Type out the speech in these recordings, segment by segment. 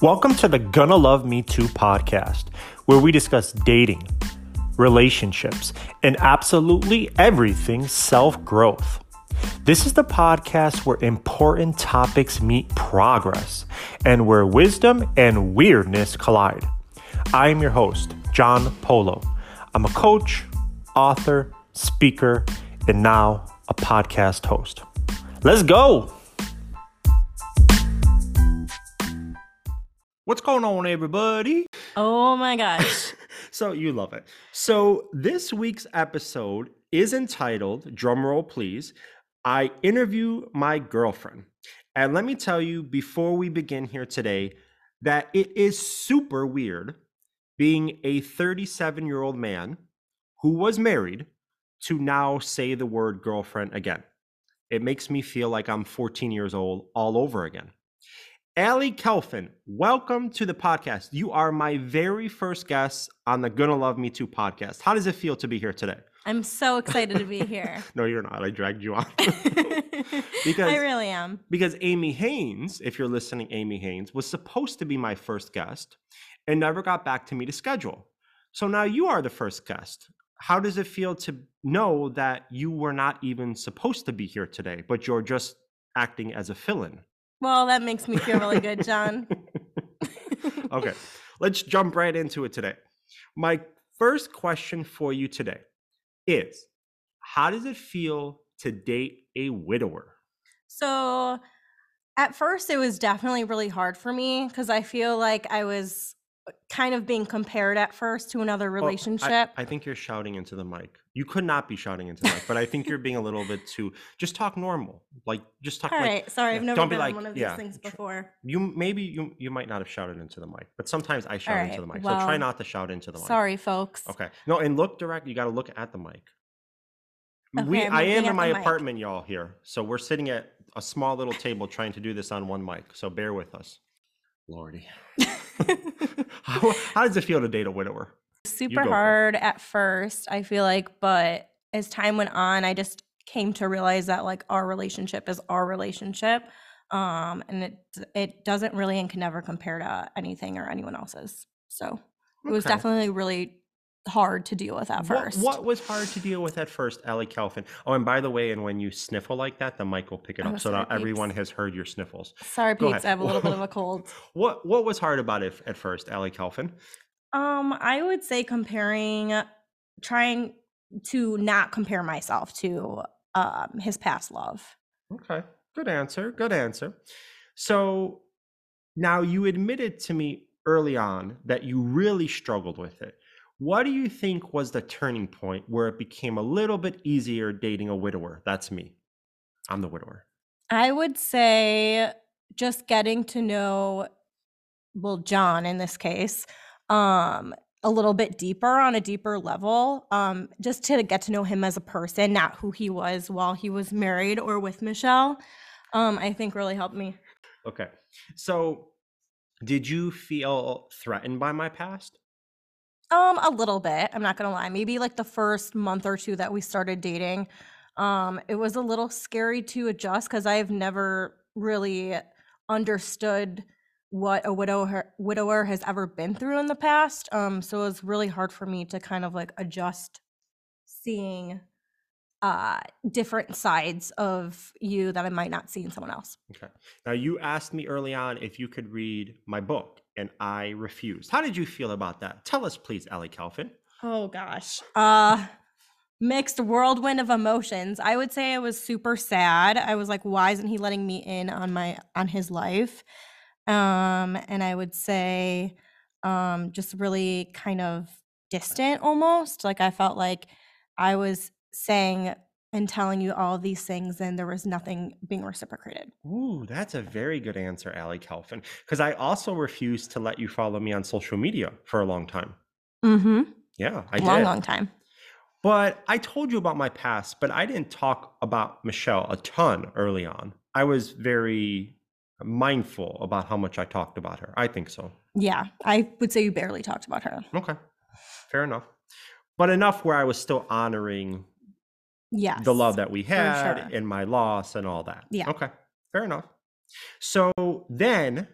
Welcome to the Gonna Love Me Too podcast, where we discuss dating, relationships, and absolutely everything self growth. This is the podcast where important topics meet progress and where wisdom and weirdness collide. I am your host, John Polo. I'm a coach, author, speaker, and now a podcast host. Let's go! What's going on, everybody? Oh my gosh. so, you love it. So, this week's episode is entitled, drumroll please, I interview my girlfriend. And let me tell you before we begin here today that it is super weird being a 37 year old man who was married to now say the word girlfriend again. It makes me feel like I'm 14 years old all over again. Allie Kelfin, welcome to the podcast. You are my very first guest on the Gonna Love Me Too podcast. How does it feel to be here today? I'm so excited to be here. no, you're not. I dragged you on. because I really am. Because Amy Haynes, if you're listening, Amy Haynes was supposed to be my first guest and never got back to me to schedule. So now you are the first guest. How does it feel to know that you were not even supposed to be here today, but you're just acting as a fill-in? Well, that makes me feel really good, John. okay, let's jump right into it today. My first question for you today is How does it feel to date a widower? So, at first, it was definitely really hard for me because I feel like I was kind of being compared at first to another relationship. Well, I, I, think you're shouting into the mic. You could not be shouting into the mic, but I think you're being a little bit too. Just talk normal, like just talk. All like, right, sorry, yeah, I've never done like, one of these yeah, things before. You maybe you you might not have shouted into the mic, but sometimes I shout right, into the mic. So try not to shout into the mic. Sorry, folks. Okay, no, and look direct. You got to look at the mic. Okay, we, I am in my apartment, y'all. Here, so we're sitting at a small little table trying to do this on one mic. So bear with us. Lordy. how, how, does it feel to date a widower? Super hard at first, I feel like, but as time went on, I just came to realize that like our relationship is our relationship. Um, and it it doesn't really and can never compare to anything or anyone else's. So it was definitely really hard to deal with at first. What, what, was hard to deal with at first, Allie Kelfin? Oh, and by the way, and when you sniffle like that, the mic will pick it up. Oh, so now peeps. everyone has heard your sniffles. Sorry, Go peeps. Ahead. I have a little bit of a cold. What What was hard about it at first, Allie Kelfin? Um, I would say comparing, trying to not compare myself to um his past love. Okay, good answer. Good answer. So now you admitted to me early on that you really struggled with it. What do you think was the turning point where it became a little bit easier dating a widower? That's me. I'm the widower. I would say just getting to know, well, John in this case, um, a little bit deeper on a deeper level, um, just to get to know him as a person, not who he was while he was married or with Michelle, um, I think really helped me. Okay. So, did you feel threatened by my past? Um, a little bit. I'm not gonna lie. Maybe like the first month or two that we started dating, um, it was a little scary to adjust because I've never really understood what a widower widower has ever been through in the past. Um, so it was really hard for me to kind of like adjust seeing uh different sides of you that I might not see in someone else. Okay. Now you asked me early on if you could read my book and I refused. How did you feel about that? Tell us please, Allie Kelfin. Oh gosh. Uh mixed whirlwind of emotions. I would say I was super sad. I was like why isn't he letting me in on my on his life? Um and I would say um just really kind of distant almost. Like I felt like I was saying and telling you all these things and there was nothing being reciprocated. Ooh, that's a very good answer, Allie Kelfin. Because I also refused to let you follow me on social media for a long time. Mm-hmm. Yeah, I did. long, did. long time. But I told you about my past, but I didn't talk about Michelle a ton early on. I was very mindful about how much I talked about her. I think so. Yeah, I would say you barely talked about her. Okay, fair enough. But enough where I was still honoring Yes. the love that we had sure. and my loss and all that. Yeah. Okay. Fair enough. So then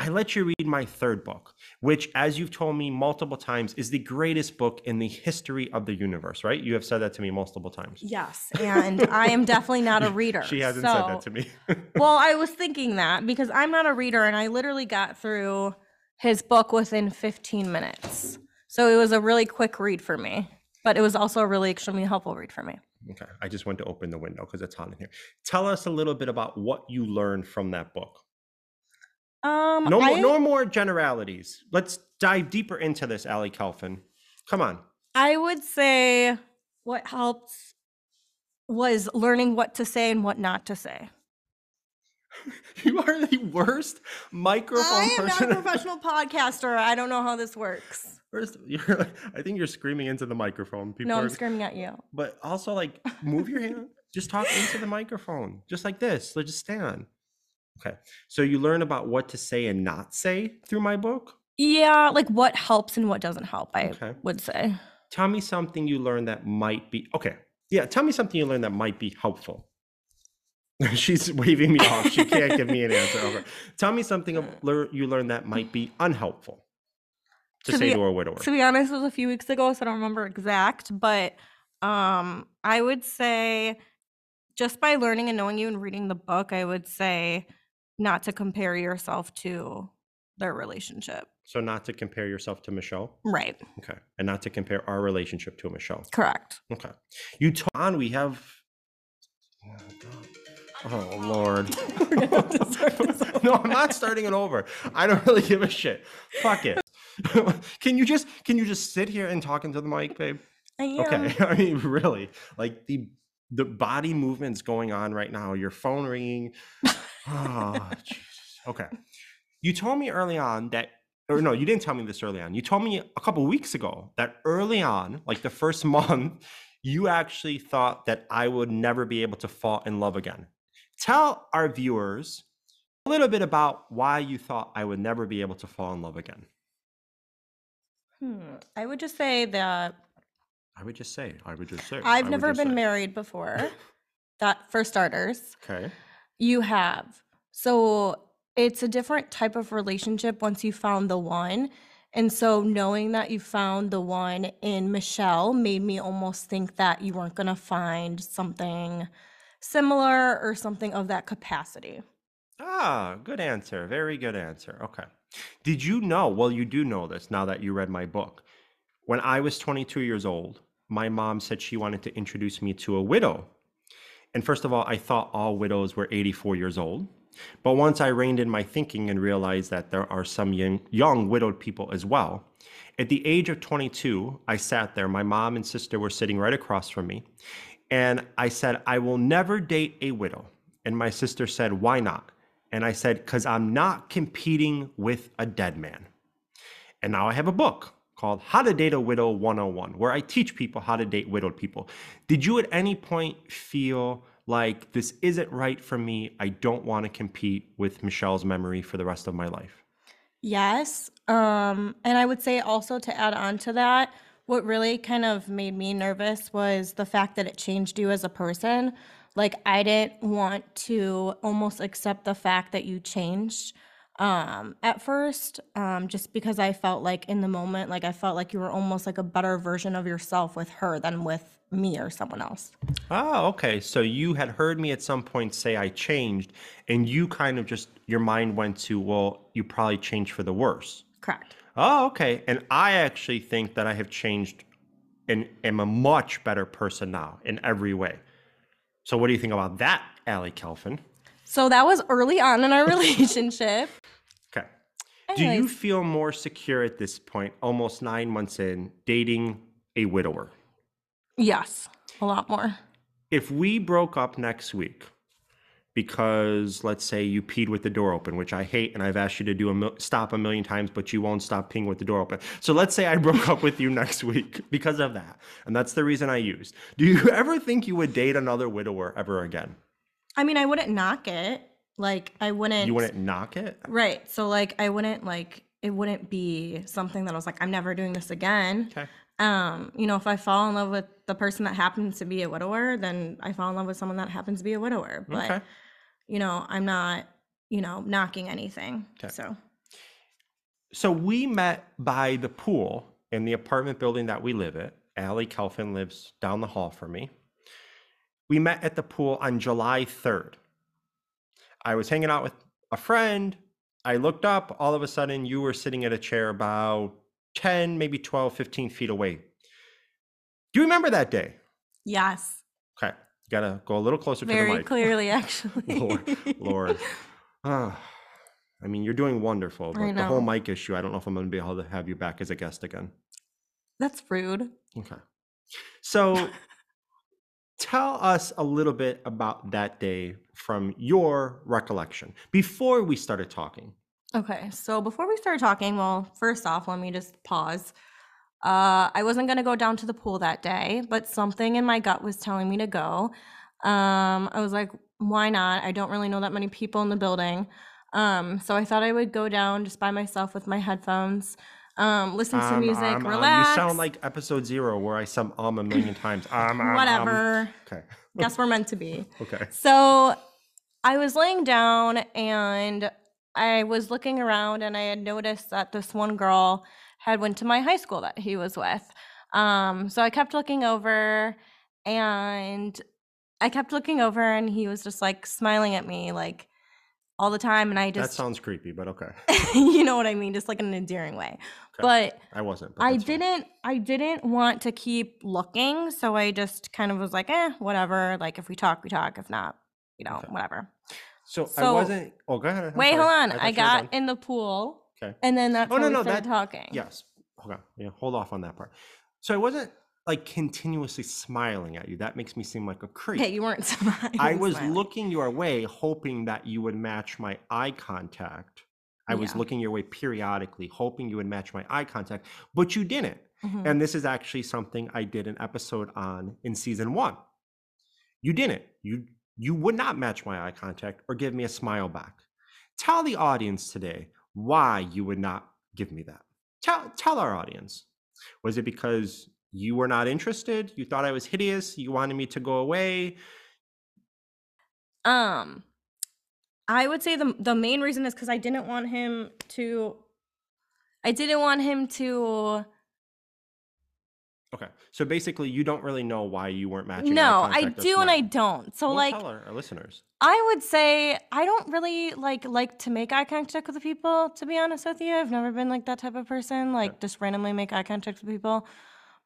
I let you read my third book, which, as you've told me multiple times, is the greatest book in the history of the universe, right? You have said that to me multiple times. Yes, and I am definitely not a reader. She hasn't said that to me. well, I was thinking that because I'm not a reader and I literally got through his book within 15 minutes. So it was a really quick read for me, but it was also a really extremely helpful read for me. Okay. I just went to open the window because it's hot in here. Tell us a little bit about what you learned from that book. Um, No, more, I, no more generalities. Let's dive deeper into this, Allie Kelfin. Come on. I would say what helped was learning what to say and what not to say. You are the worst microphone I am not a professional podcaster. I don't know how this works. First, you're, I think you're screaming into the microphone. People No, I'm are- screaming at you. but also like move your hand. Just talk into the microphone, just like this. So just stand. Okay. So you learn about what to say and not say through my book. Yeah, like what helps and what doesn't help, I Okay. would say. Tell me something you learned that might be okay. Yeah, tell me something you learned that might be helpful. She's waving me off. She can't give me an answer. Okay. Tell me something you learned that might be unhelpful to, To say be- to a widower. To be honest, it was a few weeks ago, so I don't remember exact, but um I would say just by learning and knowing you and reading the book, I would say not to compare yourself to their relationship. So not to compare yourself to Michelle. Right. Okay. And not to compare our relationship to Michelle. Correct. Okay. You t- on we have Oh Lord. no, I'm not starting it over. I don't really give a shit. Fuck it. can you just can you just sit here and talk into the mic, babe? I am. Okay. I mean, really. Like the the body movements going on right now, your phone ringing. Oh, Jesus. Okay. You told me early on that or no, you didn't tell me this early on. You told me a couple weeks ago that early on, like the first month, you actually thought that I would never be able to fall in love again. Tell our viewers a little bit about why you thought I would never be able to fall in love again. Hmm. I would just say that I would just say, I would just say. I've never been say. married before. that for starters. Okay. You have. So it's a different type of relationship once you found the one. And so knowing that you found the one in Michelle made me almost think that you weren't going to find something similar or something of that capacity. Ah, good answer. Very good answer. Okay. Did you know? Well, you do know this now that you read my book. When I was 22 years old, my mom said she wanted to introduce me to a widow. And first of all, I thought all widows were 84 years old. But once I reined in my thinking and realized that there are some young, young widowed people as well, at the age of 22, I sat there. My mom and sister were sitting right across from me. And I said, I will never date a widow. And my sister said, Why not? And I said, Because I'm not competing with a dead man. And now I have a book called How to Date a Widow 101, where I teach people how to date widowed people. Did you at any point feel like this isn't right for me? I don't want to compete with Michelle's memory for the rest of my life. Yes. Um, and I would say also to add on to that, what really kind of made me nervous was the fact that it changed you as a person. Like I didn't want to almost accept the fact that you changed um at first um just because I felt like in the moment like I felt like you were almost like a better version of yourself with her than with me or someone else. Oh, okay. So you had heard me at some point say I changed, and you kind of just, your mind went to, well, you probably changed for the worse. Correct. Oh, okay. And I actually think that I have changed and am a much better person now in every way. So what do you think about that, Allie Kelfin? So that was early on in our relationship. Okay. Do you feel more secure at this point, almost nine months in, dating a widower? Yes, a lot more. If we broke up next week because, let's say, you peed with the door open, which I hate, and I've asked you to do a mil- stop a million times, but you won't stop peeing with the door open. So let's say I broke up with you next week because of that, and that's the reason I used. Do you ever think you would date another widower ever again? I mean, I wouldn't knock it. Like I wouldn't You wouldn't knock it? Right. So like I wouldn't like it wouldn't be something that I was like, I'm never doing this again. Okay. Um, you know, if I fall in love with the person that happens to be a widower, then I fall in love with someone that happens to be a widower. But Okay. you know, I'm not, you know, knocking anything. Okay. So So we met by the pool in the apartment building that we live at. Allie Kelfin lives down the hall from me. We met at the pool on July 3rd. I was hanging out with a friend. I looked up. All of a sudden, you were sitting at a chair about 10, maybe 12, 15 feet away. Do you remember that day? Yes. Okay. You got to go a little closer to the Very mic. clearly, actually. Lord, Lord. Ah, I mean, you're doing wonderful, I but the whole mic issue, I don't know if I'm going to be able to have you back as a guest again. That's rude. Okay. So tell us a little bit about that day from your recollection before we started talking. Okay, so before we start talking, well, first off, let me just pause. Uh, I wasn't gonna go down to the pool that day, but something in my gut was telling me to go. Um, I was like, why not? I don't really know that many people in the building. Um, so I thought I would go down just by myself with my headphones, um, listen to Um, music, um, um, relax. you sound like episode zero where I sum um a million times. Um, um, um. whatever. Okay. Guess we're meant to be. Okay. So I was laying down and I was looking around and I had noticed that this one girl had went to my high school that he was with. Um, so I kept looking over and I kept looking over and he was just like smiling at me like all the time and I just That sounds creepy, but okay. you know what I mean, just like in an endearing way. Okay. But I wasn't. But I didn't I didn't want to keep looking, so I just kind of was like, eh, whatever. Like if we talk, we talk. If not, you know, Okay. whatever. So, I so- wasn't. Oh, go ahead. I'm Wait, sorry. hold on. thought I you were got in the pool, Okay. and then that's Oh, when no, we no, started that- talking. Yes. Hold on. Yeah. Hold off on that part. So I wasn't like continuously smiling at you. That makes me seem like a creep. Okay, you weren't smiling. I was smiling. looking your way, hoping that you would match my eye contact. I was Yeah. looking your way periodically, hoping you would match my eye contact, but you didn't. Mhm. And this is actually something I did an episode on in season one. You didn't. You you would not match my eye contact or give me a smile back. Tell the audience today why you would not give me that. Tell tell our audience. Was it because you were not interested? You thought I was hideous? You wanted me to go away? Um, I would say the the main reason is because I didn't want him to. I didn't want him to. Okay. So basically, you don't really know why you weren't matching. eye No, I contact or do and I smiling. don't. So Well, like, tell our, our listeners. I would say I don't really like like to make eye contact with the people. To be honest with you, I've never been like that type of person. Like just randomly make eye contact with people.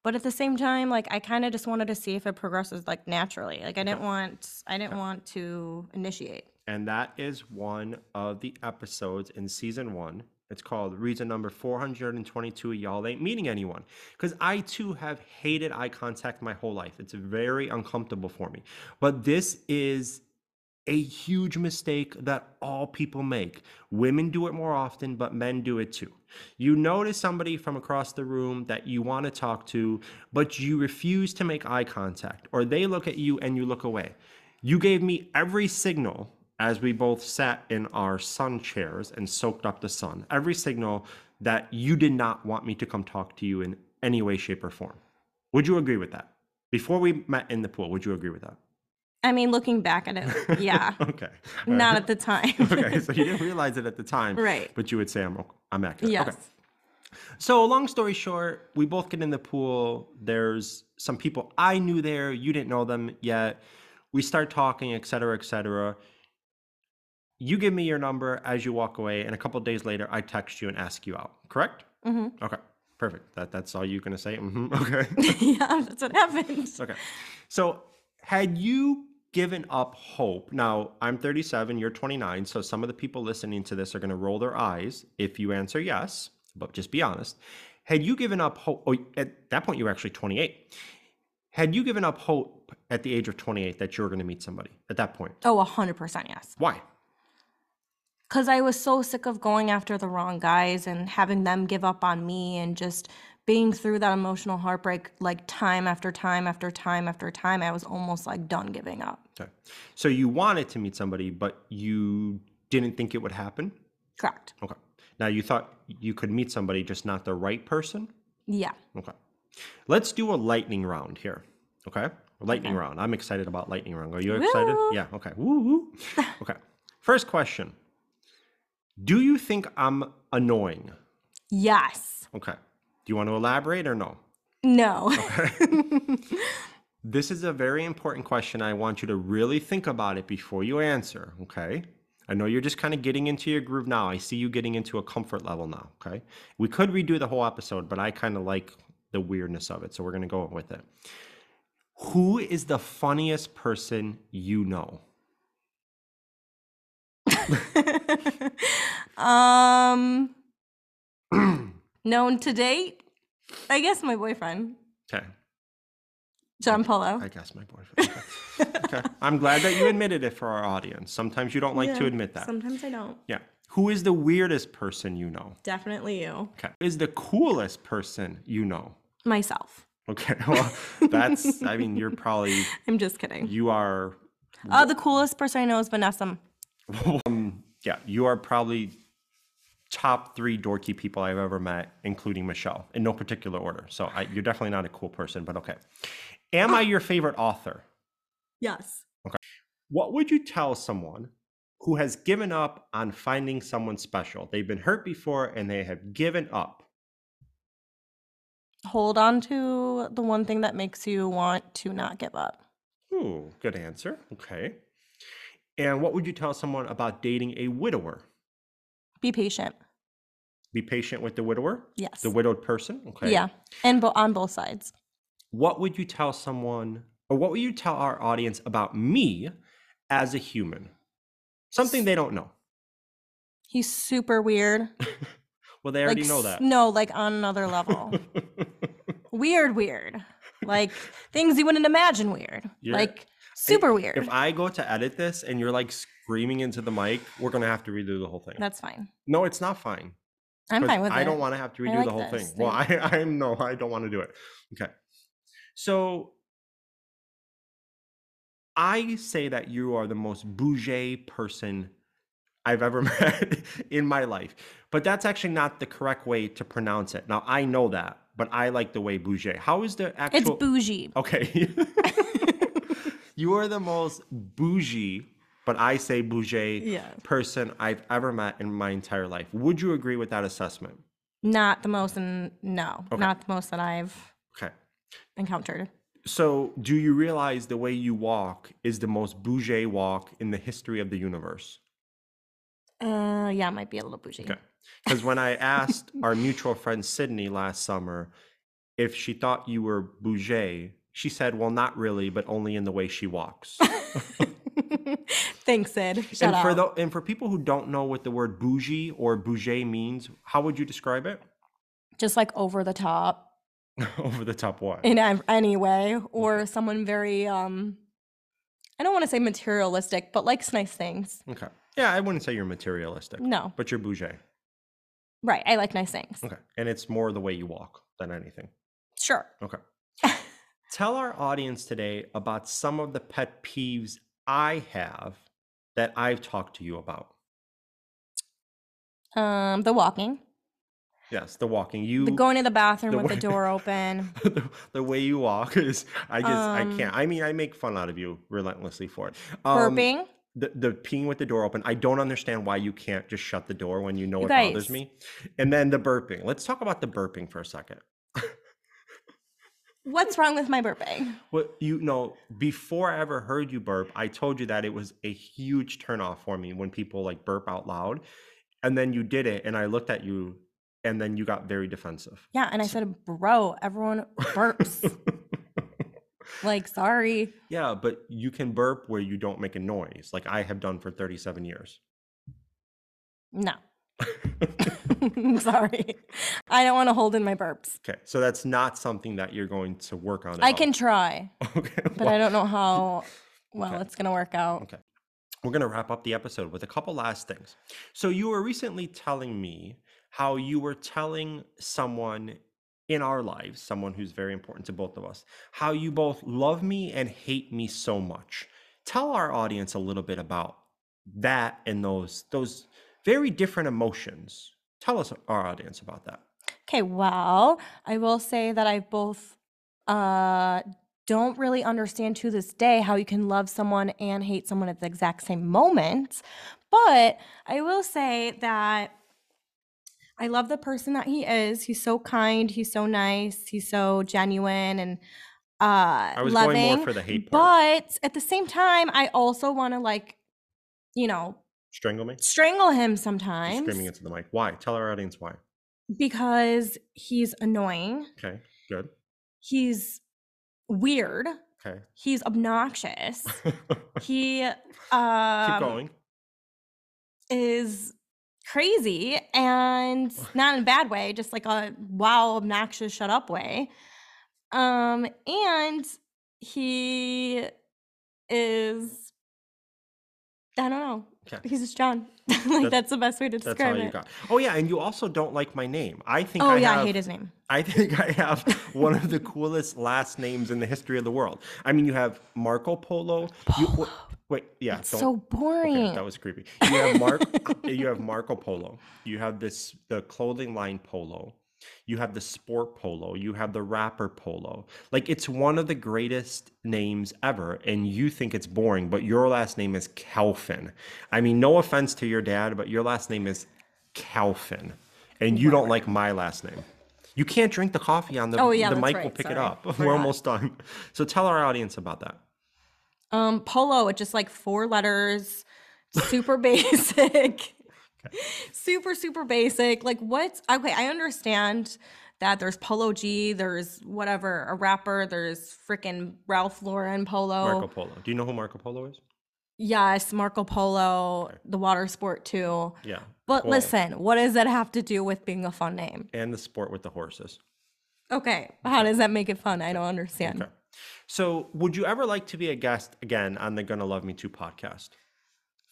But at the same time, like I kind of just wanted to see if it progresses like naturally. Like I didn't want I didn't want to initiate. And that is one of the episodes in season one. It's called reason number 422 Y'all Ain't Meeting Anyone. Because I too have hated eye contact my whole life. It's very uncomfortable for me. But this is a huge mistake that all people make. Women do it more often, but men do it too. You notice somebody from across the room that you want to talk to, but you refuse to make eye contact, or they look at you and you look away. You gave me every signal as we both sat in our sun chairs and soaked up the sun, every signal that you did not want me to come talk to you in any way, shape, or form. Would you agree with that? Before we met in the pool, would you agree with that? I mean, looking back at it, yeah, okay. All not right. at the time. okay, so you didn't realize it at the time, Right. But you would say I'm I'm accurate. yes. Okay. So long story short, we both get in the pool. There's some people I knew there. You didn't know them yet. We start talking, et cetera, et cetera. You give me your number as you walk away, and a couple days later, I text you and ask you out. Correct? Mm-hmm. Okay. Perfect. That that's all you're gonna say. Mm-hmm. Okay. yeah, that's what happened. Okay. So, had you given up hope? Now, I'm 37, you're 29, so some of the people listening to this are going to roll their eyes if you answer yes, but just be honest. Had you given up hope? Oh, at that point, you were actually 28. Had you given up hope at the age of 28 that you were going to meet somebody at that point? Oh, a hundred percent yes. Why? Because I was so sick of going after the wrong guys and having them give up on me and just being through that emotional heartbreak like time after time after time after time. I was almost like done giving up. Okay. So you wanted to meet somebody, but you didn't think it would happen? Correct. Okay. Now, you thought you could meet somebody, just not the right person? Yeah. Okay. Let's do a lightning round here. Okay? Lightning Okay. round. I'm excited about lightning round. Are you excited? Woo. Yeah. Okay. Woo woo. Okay. First question. Do you think I'm annoying? Yes. Okay. Do you want to elaborate or no? No. This is a very important question. I want you to really think about it before you answer, okay? I know you're just kind of getting into your groove now. I see you getting into a comfort level now, okay? We could redo the whole episode, but I kind of like the weirdness of it, so we're going to go with it. Who is the funniest person you know? um, known to date? I guess my boyfriend, Okay. John Polo. I guess my boyfriend. Okay. I'm glad that you admitted it for our audience. Sometimes you don't like to Yeah, admit that. Sometimes I don't. Yeah. Who is the weirdest person you know? Definitely you. Okay. Who Is the coolest person you know? Myself. Okay. Well, that's, I mean, you're probably, I'm just kidding. you are, Uh, the coolest person I know is Vanessa. um, yeah, you are probably top three dorky people I've ever met, including Michelle, in no particular order. So I, you're definitely not a cool person, but okay. Am I your favorite author? Yes. Okay. What would you tell someone who has given up on finding someone special? They've been hurt before and they have given up. Hold on to the one thing that makes you want to not give up. Ooh, good answer. Okay. And what would you tell someone about dating a widower? Be patient. Be patient with the widower, Yes. the widowed person. Okay. Yeah. And bo- on both sides. What would you tell someone, or what would you tell our audience about me as a human? Something they don't know. He's super weird. Well, they already like, know that. No, like on another level. weird, weird. Like things you wouldn't imagine weird. You're- like super weird. If I go to edit this and you're like screaming into the mic, we're gonna have to redo the whole thing. That's fine. no, it's not fine. I'm fine with I it. I don't want to have to redo like the whole this. thing. Well, I, I'm no, I don't want to do it. Okay. So I say that you are the most bougie person I've ever met in my life. But that's actually not the correct way to pronounce it. Now I know that, but I like the way bougie. How is the actual It's bougie. Okay. you are the most bougie, but I say bougie Yeah. person I've ever met in my entire life. Would you agree with that assessment? Not the most and no, Okay. not the most that I've Okay. encountered. So, do you realize the way you walk is the most bougie walk in the history of the universe? Uh yeah, it might be a little bougie. Okay. Because when I asked our mutual friend Sydney last summer if she thought you were bougie, she said, Well, not really, but only in the way she walks. Thanks, Ed. Shout and out. for the, and for people who don't know what the word bougie or bougie means, how would you describe it? Just like over the top Over the top what? in any way, or someone very um I don't want to say materialistic, but likes nice things. Okay. Yeah, I wouldn't say you're materialistic, No. but you're bougie. Right. I like nice things. Okay. And it's more the way you walk than anything. Sure. Okay. Tell our audience today about some of the pet peeves I have that I've talked to you about. Um, the walking, Yes, the walking. You the going to the bathroom the with the door open. the, the way you walk is I just I Um, can't. I mean, I make fun out of you relentlessly for it. Um, Burping. the, the peeing with the door open. I don't understand why you can't just shut the door when you know You it bothers me. And then the burping. Let's talk about the burping for a second. What's wrong with my burping? Well, you know, before I ever heard you burp, I told you that it was a huge turnoff for me when people like burp out loud. And then you did it, and I looked at you, and then you got very defensive. Yeah, and I said, bro, everyone burps. like, sorry. yeah, but you can burp where you don't make a noise, like I have done for 37 years. No. I'm sorry. I don't want to hold in my burps. Okay, so that's not something that you're going to work on. I all. can try, Okay, but well, I don't know how well Okay. it's going to work out. Okay. We're going to wrap up the episode with a couple last things. So, you were recently telling me how you were telling someone in our lives, someone who's very important to both of us, how you both love me and hate me so much. Tell our audience a little bit about that and those those very different emotions. Tell us our audience about that. Okay, well, I will say that I both uh don't really understand to this day how you can love someone and hate someone at the exact same moment. But I will say that I love the person that he is. He's so kind. He's so nice. He's so genuine and uh I was loving. going more for the hate part. But at the same time, I also want to like, you know, Strangle me? strangle him sometimes screaming into the mic. Why? Tell our audience why. because he's annoying. Okay, good. He's weird. Okay. He's obnoxious. he Keep um, going. is crazy and not in a bad way, just like a wow, obnoxious, shut up way. Um, and he is, I don't know. Okay. He's just John. like That's- that's, the best way to describe That's all you it. got. Oh yeah, and you also don't like my name. I think Oh I yeah, have I hate his name. I think I have one of the coolest last names in the history of the world. I mean, you have Marco Polo. You, wait, wait, yeah, so okay, boring. that was creepy. You have Mark. you have Marco Polo. You have this the clothing line Polo. You have the sport polo. You have the rapper polo. Like it's one of the greatest names ever, and you think it's boring, but your last name is Calfin. I mean, no offense to your dad, but your last name is Calfin, and you don't like my last name. You can't drink the coffee on the Oh, yeah, the mic will right. pick it up. We're Forgot. almost done. So tell our audience about that. Um, polo, it's just like four letters, super basic, super, super basic. Like, what's okay? I understand that there's Polo G, there's whatever, a rapper, there's freaking Ralph Lauren Polo. Marco Polo. Do you know who Marco Polo is? Yes, Marco Polo, the water sport too. Yeah. But Well, listen, what does that have to do with being a fun name? And the sport with the horses. Okay, how does that make it fun? I don't understand. Okay. So, would you ever like to be a guest again on the Gonna Love Me Too podcast?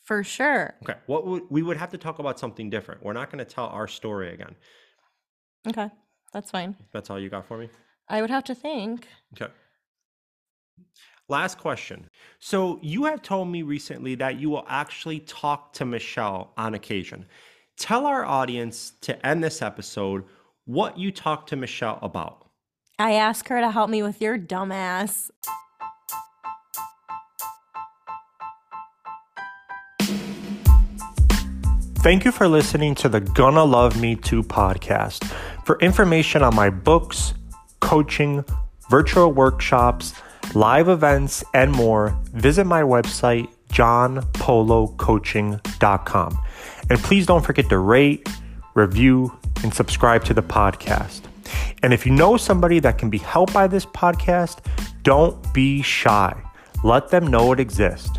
For sure. Okay. What would we would have to talk about something different. We're not going to tell our story again. Okay, that's fine. That's all you got for me? I would have to think. Okay. Last question. So, you have told me recently that you will actually talk to Michelle on occasion. Tell our audience to end this episode what you talked to Michelle about. I asked her to help me with your dumbass. Thank you for listening to the Gonna Love Me Too podcast. For information on my books, coaching, virtual workshops, live events, and more, visit my website, johnpolocoaching.com. And please don't forget to rate, review, and subscribe to the podcast. And if you know somebody that can be helped by this podcast, don't be shy. Let them know it exists.